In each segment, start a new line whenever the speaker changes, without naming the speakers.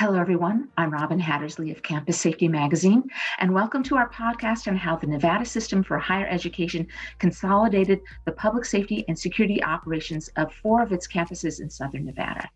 Hello, everyone. I'm Robin Hattersley of Campus Safety Magazine, and welcome to our podcast on how the Nevada System for Higher Education consolidated the public safety and security operations of four of its campuses in Southern Nevada.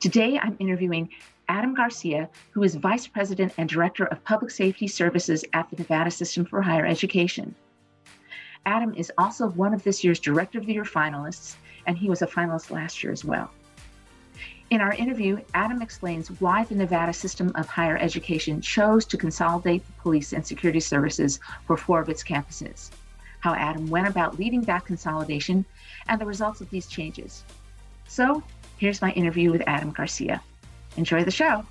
Today, I'm interviewing Adam Garcia, who is Vice President and Director of Public Safety Services at the Nevada System for Higher Education. Adam is also one of this year's Director of the Year finalists, and he was a finalist last year as well. In our interview, Adam explains why the Nevada system of higher education chose to consolidate the police and security services for four of its campuses, how Adam went about leading that consolidation, and the results of these changes. So, here's my interview with Adam Garcia. Enjoy the show.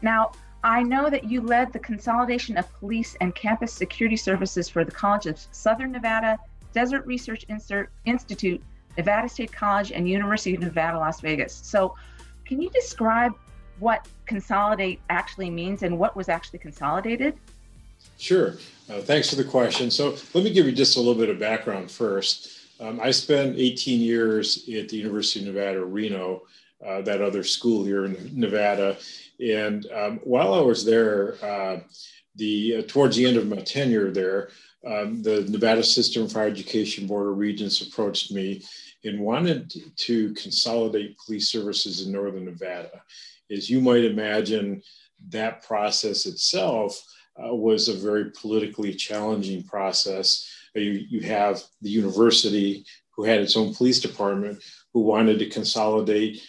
Now, I know that you led the consolidation of police and campus security services for the College of Southern Nevada Desert Research Institute, Nevada State College, and University of Nevada, Las Vegas. So, can you describe what consolidate actually means and what was actually consolidated?
Sure. Uh, thanks for the question. So, let me give you just a little bit of background first. Um, I spent 18 years at the University of Nevada, Reno, uh, that other school here in Nevada. And um, while I was there, uh, the uh, towards the end of my tenure there, um, the Nevada System for Education Board of Regents approached me and wanted to consolidate police services in Northern Nevada. As you might imagine, that process itself uh, was a very politically challenging process. Uh, you, you have the university who had its own police department who wanted to consolidate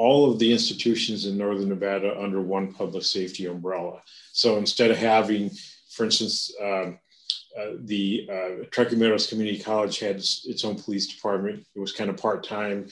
all of the institutions in Northern Nevada under one public safety umbrella. So instead of having, for instance, um, uh, the uh, Truckee Meadows Community College had its, own police department. It was kind of part time.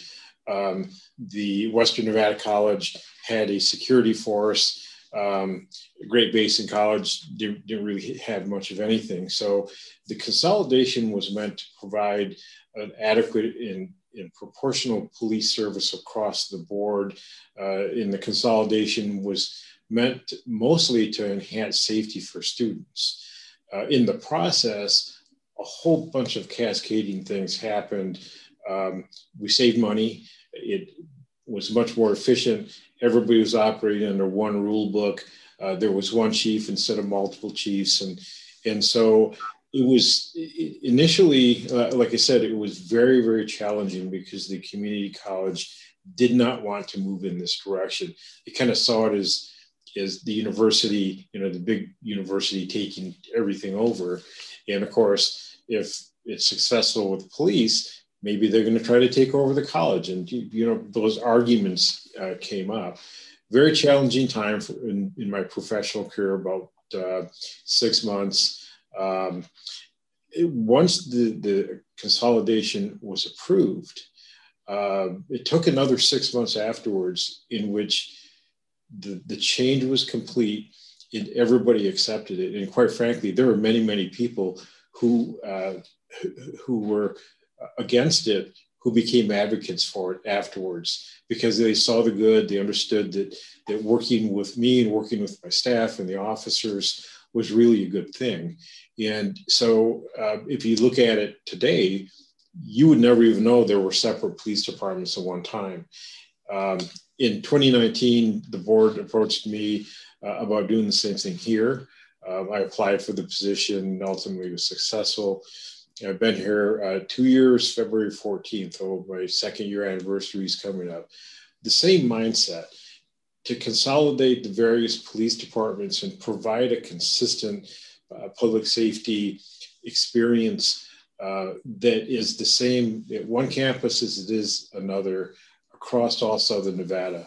Um, the Western Nevada College had a security force. Um, Great Basin College didn't, didn't, really have much of anything. So the consolidation was meant to provide an adequate and, and proportional police service across the board. Uh, and the consolidation was meant mostly to enhance safety for students uh, in the process, a whole bunch of cascading things happened. Um, we saved money. It was much more efficient. Everybody was operating under one rule book. Uh, there was one chief instead of multiple chiefs, and and so it was initially, uh, like I said, it was very very challenging because the community college did not want to move in this direction. It kind of saw it as as the university, you know, the big university taking everything over. And of course, if it's successful with police, maybe they're going to try to take over the college. And, you know, those arguments uh, came up. Very challenging time in, in my professional career, about uh, six months. Um, it, once the, the consolidation was approved, uh, it took another six months afterwards in which the, the change was complete and everybody accepted it. And quite frankly, there were many, many people who, uh, who were against it who became advocates for it afterwards because they saw the good. They understood that, that working with me and working with my staff and the officers was really a good thing. And so uh, if you look at it today, you would never even know there were separate police departments at one time. Um, in 2019, the board approached me uh, about doing the same thing here. Um, I applied for the position and ultimately was successful. I've been here uh, two years, February 14th, so my second year anniversary is coming up. The same mindset to consolidate the various police departments and provide a consistent uh, public safety experience uh, that is the same at one campus as it is another across all southern Nevada.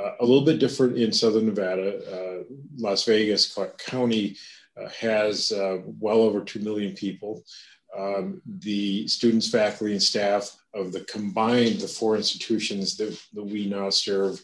Uh, a little bit different in southern Nevada. Uh, Las Vegas Clark County uh, has uh, well over 2 million people. Um, the students, faculty, and staff of the combined, the four institutions that, that we now serve,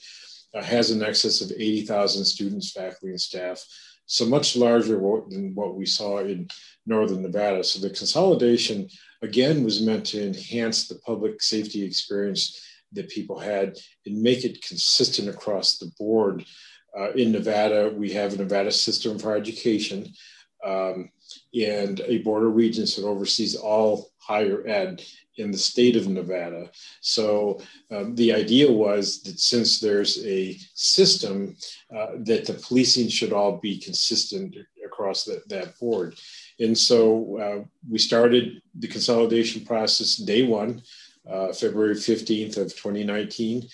uh, has an excess of 80,000 students, faculty, and staff. So much larger than what we saw in Northern Nevada. So the consolidation, again, was meant to enhance the public safety experience that people had and make it consistent across the board. Uh, in Nevada, we have a Nevada system for education. Um, and a board of regents that oversees all higher ed in the state of Nevada. So um, the idea was that since there's a system, uh, that the policing should all be consistent across that, that board. And so uh, we started the consolidation process day one, uh, February 15th of 2019.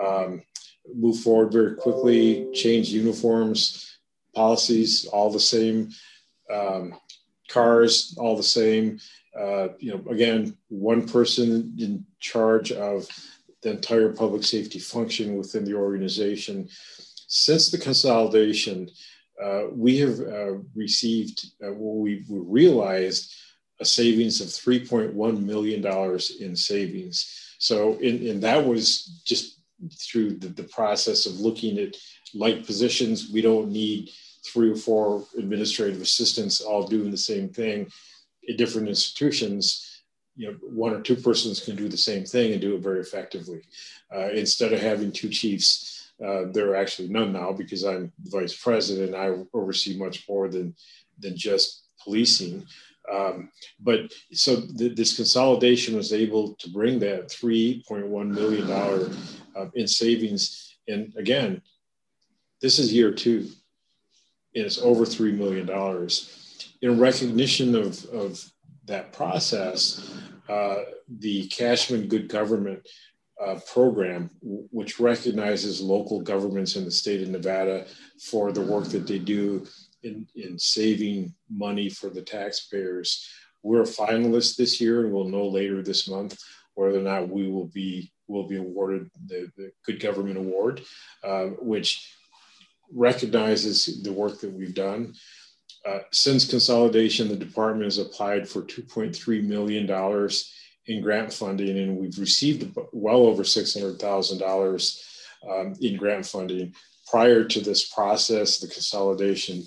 Um, move forward very quickly, change uniforms, policies, all the same, um, cars, all the same. Uh, you know, again, one person in charge of the entire public safety function within the organization. Since the consolidation, uh, we have uh, received, uh, we, realized a savings of $3.1 million in savings. So, in, and that was just through the, the process of looking at light positions. We don't need three or four administrative assistants all doing the same thing at different institutions. You know, one or two persons can do the same thing and do it very effectively. Uh, instead of having two chiefs, uh, there are actually none now because I'm vice president. I oversee much more than than just policing. Um, but so th- this consolidation was able to bring that $3.1 million uh, in savings. And again, this is year two, and it's over $3 million. In recognition of, of that process, uh, the Cashman Good Government uh, program, which recognizes local governments in the state of Nevada for the work that they do in, in saving money for the taxpayers. We're a finalist this year, and we'll know later this month whether or not we will be will be awarded the, the Good Government Award, uh, which recognizes the work that we've done. Uh, since consolidation, the department has applied for $2.3 million in grant funding, and we've received well over $600,000 um, in grant funding. Prior to this process, the consolidation,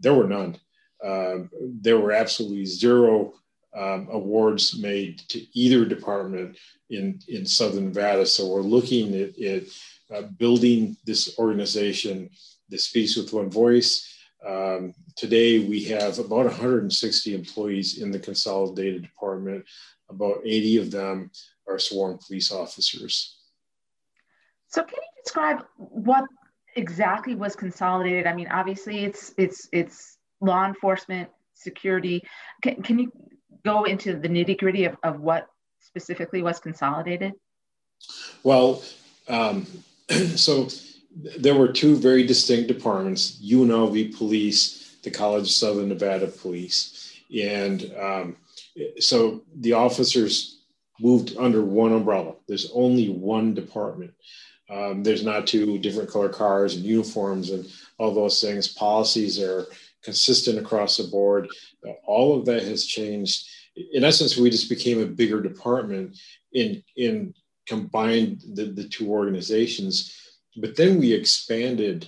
there were none. Uh, there were absolutely zero um, awards made to either department in, in Southern Nevada. So we're looking at, at uh, building this organization that speaks with one voice. Um, today, we have about 160 employees in the consolidated department. About 80 of them are sworn police officers.
So, can you describe what exactly was consolidated? I mean, obviously, it's it's it's law enforcement, security. Can, can you go into the nitty gritty of, of what specifically was consolidated?
Well, um, so there were two very distinct departments UNLV Police, the College of Southern Nevada Police. And um, so the officers moved under one umbrella. There's only one department. Um, there's not two different color cars and uniforms and all those things. Policies are consistent across the board. Uh, all of that has changed. In essence, we just became a bigger department in in combined the, the two organizations. But then we expanded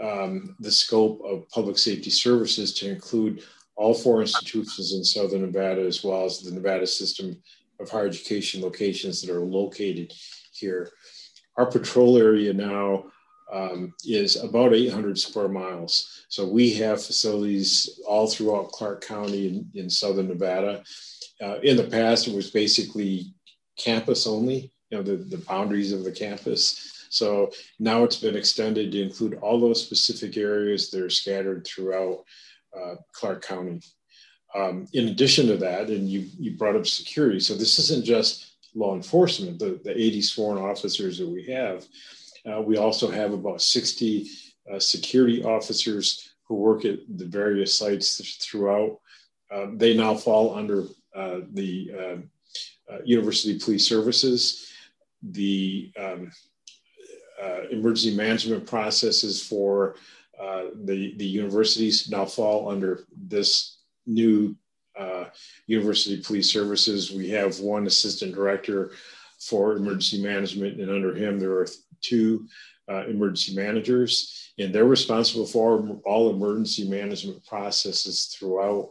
um, the scope of public safety services to include all four institutions in Southern Nevada, as well as the Nevada system of higher education locations that are located here. Our patrol area now um, is about 800 square miles. So we have facilities all throughout Clark County in, in Southern Nevada. Uh, in the past, it was basically campus only, you know, the, the boundaries of the campus. So now it's been extended to include all those specific areas that are scattered throughout uh, Clark County. Um, in addition to that, and you, you brought up security. So this isn't just law enforcement, the, the 80 sworn officers that we have. Uh, we also have about 60 uh, security officers who work at the various sites throughout. Um, they now fall under uh, the um, uh, University Police Services, the um, uh, emergency management processes for uh, the, the universities now fall under this new uh, University Police Services. We have one assistant director for emergency management, and under him, there are two uh, emergency managers, and they're responsible for all emergency management processes throughout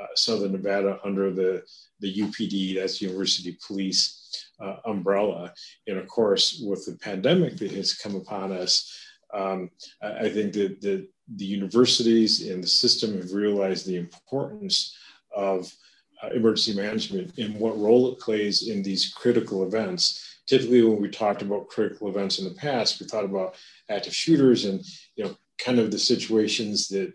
uh, Southern Nevada under the, the UPD, that's University Police uh, umbrella. And of course, with the pandemic that has come upon us, um, I, I think that, that the universities and the system have realized the importance of uh, emergency management and what role it plays in these critical events. Typically, when we talked about critical events in the past, we thought about active shooters and you know kind of the situations that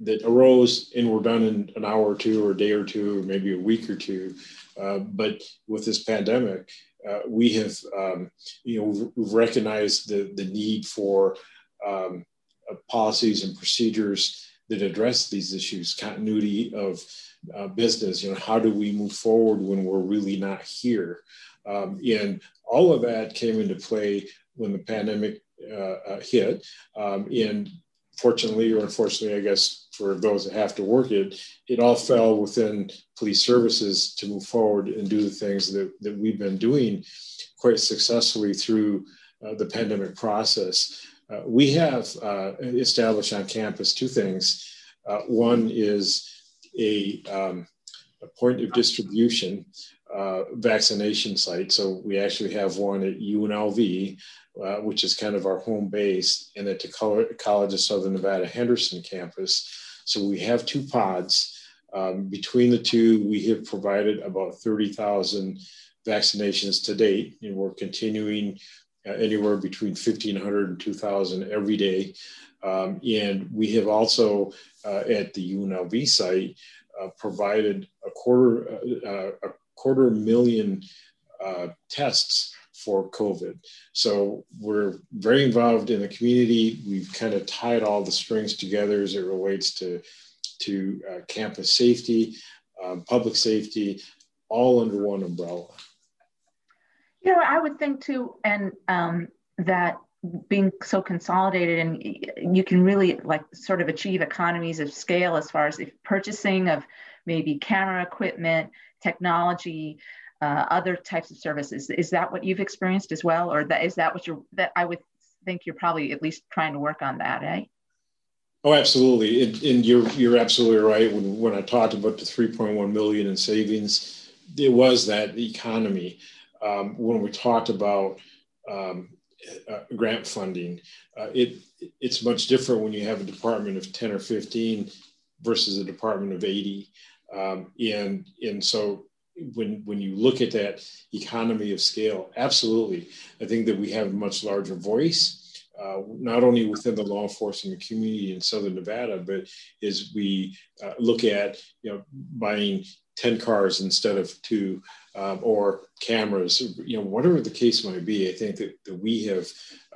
that arose and were done in an hour or two or a day or two or maybe a week or two. Uh, but with this pandemic, uh, we have um, you know we've recognized the the need for um, uh, policies and procedures that address these issues, continuity of uh, business. You know, how do we move forward when we're really not here? Um, and all of that came into play when the pandemic uh, hit. Um, and fortunately or unfortunately, I guess for those that have to work it, it all fell within police services to move forward and do the things that, that we've been doing quite successfully through uh, the pandemic process. Uh, we have uh, established on campus two things. Uh, one is a, um, a, point of distribution uh, vaccination site. So we actually have one at UNLV, uh, which is kind of our home base, and at the College of Southern Nevada Henderson campus. So we have two pods. Um, between the two, we have provided about 30,000 vaccinations to date, and we're continuing uh, anywhere between 1,500 and 2,000 every day. Um, and we have also uh, at the UNLV site uh, provided a quarter uh, uh, a quarter million uh, tests for COVID. So we're very involved in the community. We've kind of tied all the strings together as it relates to to campus safety, um, public safety, all under one umbrella.
You know, I would think too, and um, that being so consolidated and you can really like sort of achieve economies of scale as far as the purchasing of maybe camera equipment, technology, uh, other types of services. Is that what you've experienced as well, or that is that what you're? That I would think you're probably at least trying to work on that, eh?
Oh, absolutely, and, and you're you're absolutely right. When when I talked about the 3.1 million in savings, it was that economy um, when we talked about um, uh, grant funding, uh, it it's much different when you have a department of 10 or 15 versus a department of 80. Um, and and so when when you look at that economy of scale, absolutely, I think that we have a much larger voice. Uh, not only within the law enforcement community in Southern Nevada, but as we uh, look at you know buying 10 cars instead of two um, or cameras you know whatever the case might be i think that, that we have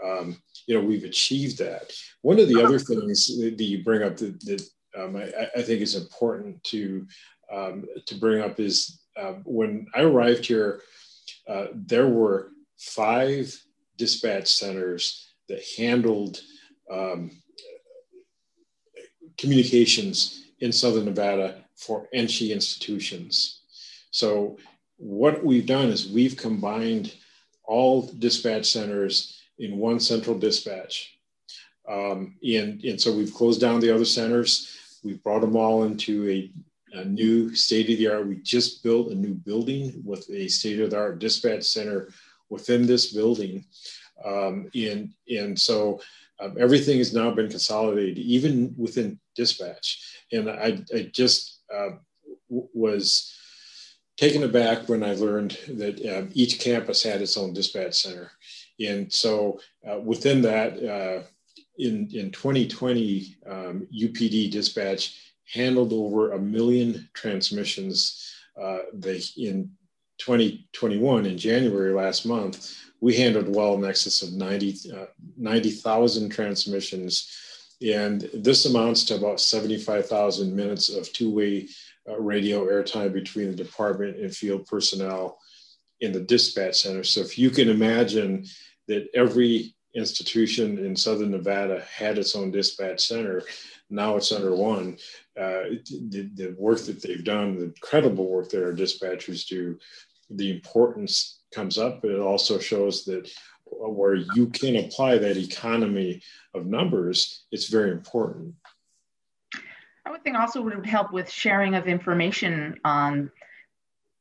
um, you know we've achieved that one of the other things that you bring up that, that um, I, I, think is important to um, to bring up is uh, when i arrived here uh, there were five dispatch centers that handled um, communications in southern nevada for NSHE institutions. So what we've done is we've combined all dispatch centers in one central dispatch. Um, and, and so we've closed down the other centers. We've brought them all into a, a new state of the art. We just built a new building with a state of the art dispatch center within this building. Um, and, and so um, everything has now been consolidated, even within dispatch. And I, I just uh, was taken aback when I learned that uh, each campus had its own dispatch center. And so uh, within that, uh, in, in 2020, um, UPD dispatch handled over a million transmissions. Uh, in 2021, in January last month, we handled well in excess of 90,000 uh, 90, transmissions and this amounts to about 75,000 minutes of two-way uh, radio airtime between the department and field personnel in the dispatch center. So if you can imagine that every institution in Southern Nevada had its own dispatch center, now it's under one. Uh, the, the work that they've done, the incredible work that our dispatchers do, the importance comes up, but it also shows that where you can apply that economy of numbers, it's very important.
I would think also would help with sharing of information on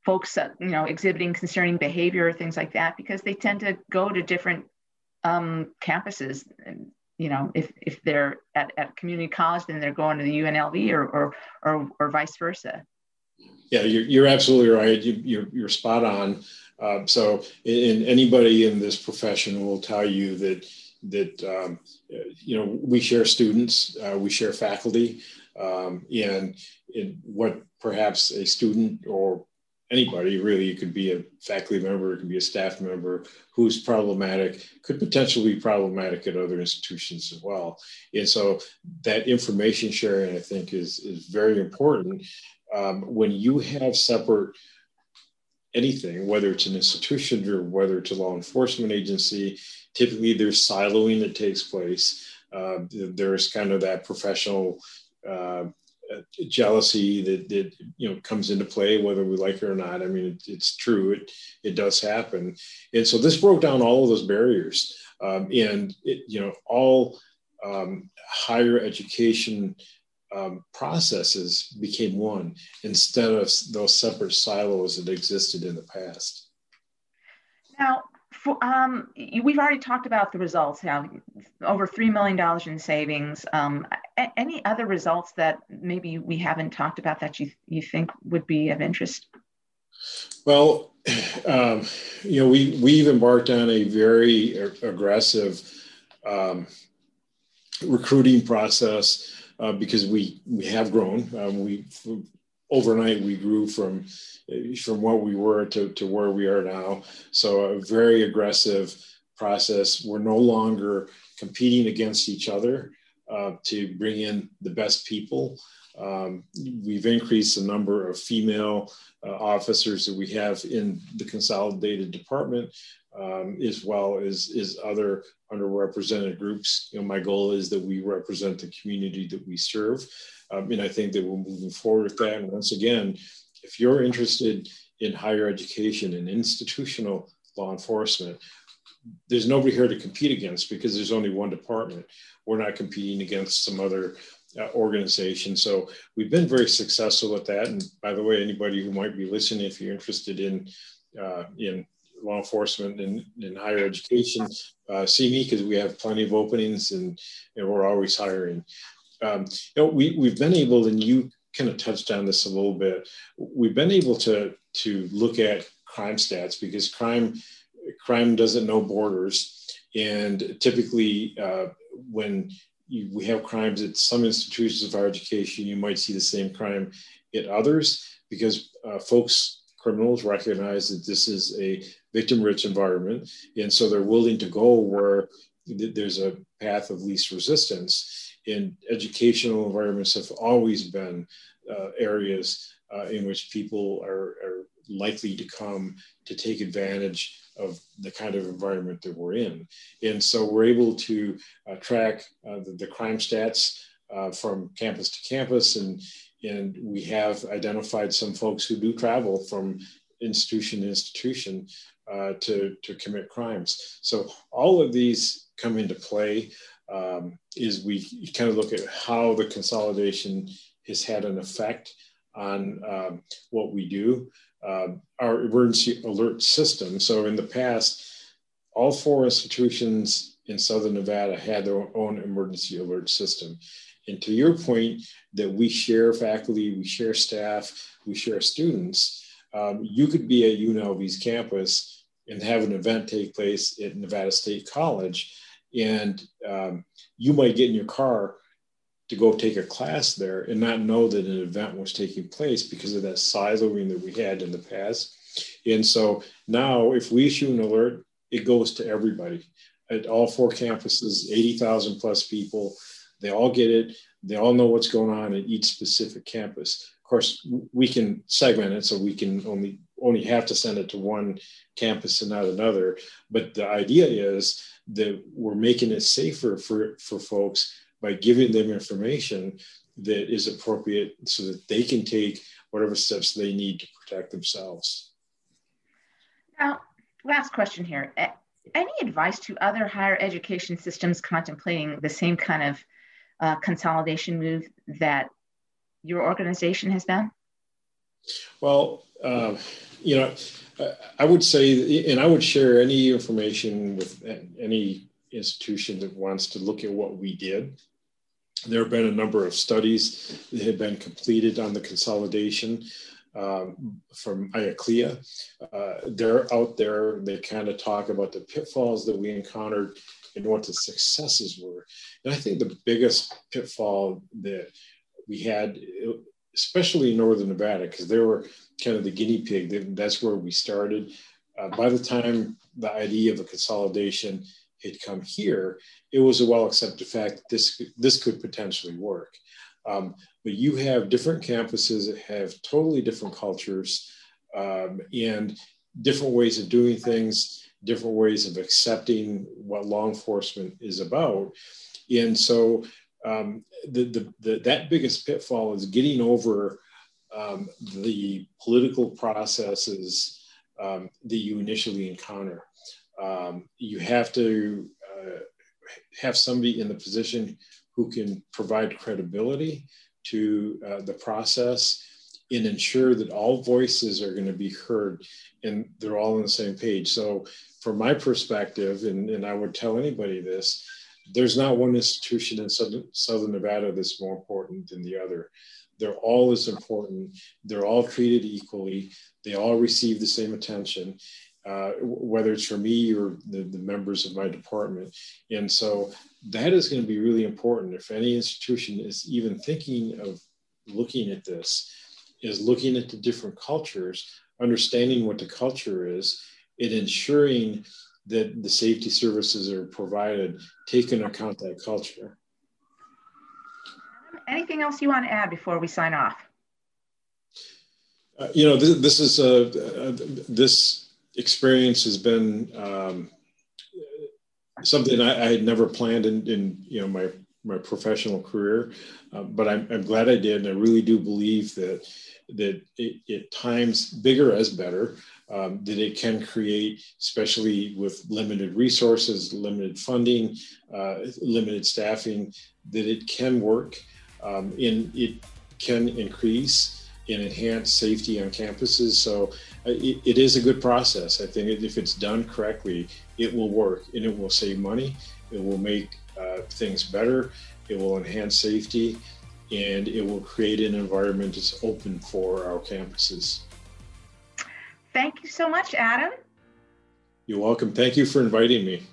folks that you know exhibiting concerning behavior, things like that, because they tend to go to different um, campuses. You know, if, if they're at, at community college, then they're going to the UNLV or, or, or, or vice versa.
Yeah, you're, you're absolutely right. You, you're, you're spot on. Um, so, and anybody in this profession will tell you that that um, you know we share students, uh, we share faculty, um, and in what perhaps a student or anybody really. It could be a faculty member it could be a staff member who's problematic could potentially be problematic at other institutions as well. And so that information sharing i think is is very important. Um, when you have separate anything whether it's an institution or whether it's a law enforcement agency typically there's siloing that takes place. Uh, there's kind of that professional uh, jealousy that, that you know comes into play whether we like it or not. I mean it, it's true. It it does happen. And so this broke down all of those barriers. Um, and it, you know all um, higher education um, processes became one instead of those separate silos that existed in the past.
Now for, um, we've already talked about the results. How over three million dollars in savings. Um, any other results that maybe we haven't talked about that you you think would be of interest?
Well, um, you know, we we've embarked on a very aggressive um, recruiting process uh, because we we have grown. Um, we overnight we grew from from what we were to, to where we are now. So a very aggressive process. We're no longer competing against each other uh, to bring in the best people. Um, we've increased the number of female uh, officers that we have in the consolidated department, um, as well as, as other underrepresented groups. You know, my goal is that we represent the community that we serve. Um, and I think that we're moving forward with that. And once again, if you're interested in higher education and institutional law enforcement, there's nobody here to compete against because there's only one department. We're not competing against some other uh, organization. So we've been very successful with that. And by the way, anybody who might be listening, if you're interested in uh, in law enforcement and in higher education, uh, see me because we have plenty of openings and, and we're always hiring. Um, you know, we, we've been able, and you kind of touched on this a little bit. We've been able to to look at crime stats because crime crime doesn't know borders, and typically uh, when you, we have crimes at some institutions of higher education, you might see the same crime at others because uh, folks criminals recognize that this is a victim rich environment and so they're willing to go where th- there's a path of least resistance in educational environments have always been uh, areas uh, in which people are, are, likely to come to take advantage of the kind of environment that we're in. And so we're able to uh, track uh, the, the, crime stats uh, from campus to campus, and, and we have identified some folks who do travel from institution to institution uh, to, to commit crimes. So all of these come into play um, is we kind of look at how the consolidation has had an effect on um, what we do. Uh, our emergency alert system. So in the past, all four institutions in Southern Nevada had their own emergency alert system. And to your point, that we share faculty, we share staff, we share students, um, you could be at UNLV's campus and have an event take place at Nevada State College and um, you might get in your car to go take a class there and not know that an event was taking place because of that siloing that we had in the past. And so now, if we issue an alert, it goes to everybody at all four campuses, 80,000 plus people. They all get it. They all know what's going on at each specific campus. Of course, we can segment it so we can only only have to send it to one campus and not another. But the idea is that we're making it safer for, for folks by giving them information that is appropriate so that they can take whatever steps they need to protect themselves.
Now, last question here. Any advice to other higher education systems contemplating the same kind of uh, consolidation move that your organization has done?
Well, uh, you know, I would say, and I would share any information with any institution that wants to look at what we did. There have been a number of studies that have been completed on the consolidation um, from IACLEA. Uh, they're out there, they kind of talk about the pitfalls that we encountered and what the successes were. And I think the biggest pitfall that we had, especially in Northern Nevada, because they were kind of the guinea pig, that's where we started. Uh, by the time the idea of a consolidation had come here, it was a well accepted fact that this, this could potentially work. Um, but you have different campuses that have totally different cultures um, and different ways of doing things, different ways of accepting what law enforcement is about. And so um, the, the, the, that biggest pitfall is getting over um, the political processes um, that you initially encounter. Um, you have to uh, have somebody in the position who can provide credibility to uh, the process and ensure that all voices are going to be heard and they're all on the same page. So, from my perspective, and, and I would tell anybody this, there's not one institution in Southern, Southern Nevada that's more important than the other. They're all as important. They're all treated equally. They all receive the same attention uh, whether it's for me or the, the, members of my department. And so that is going to be really important. If any institution is even thinking of looking at this, is looking at the different cultures, understanding what the culture is, and ensuring that the safety services are provided take into account that culture.
Anything else you want to add before we sign off?
Uh, you know, this, this is uh, uh, this experience has been um, something I, I, had never planned in, in, you know my my professional career, uh, but I'm, I'm, glad I did, and I really do believe that that it, at times bigger as better. Um, that it can create, especially with limited resources, limited funding, uh, limited staffing, that it can work um, it can increase and enhance safety on campuses. So it, it is a good process. I think if it's done correctly, it will work and it will save money. It will make uh, things better. It will enhance safety and it will create an environment that's open for our campuses.
Thank you so much, Adam.
You're welcome. Thank you for inviting me.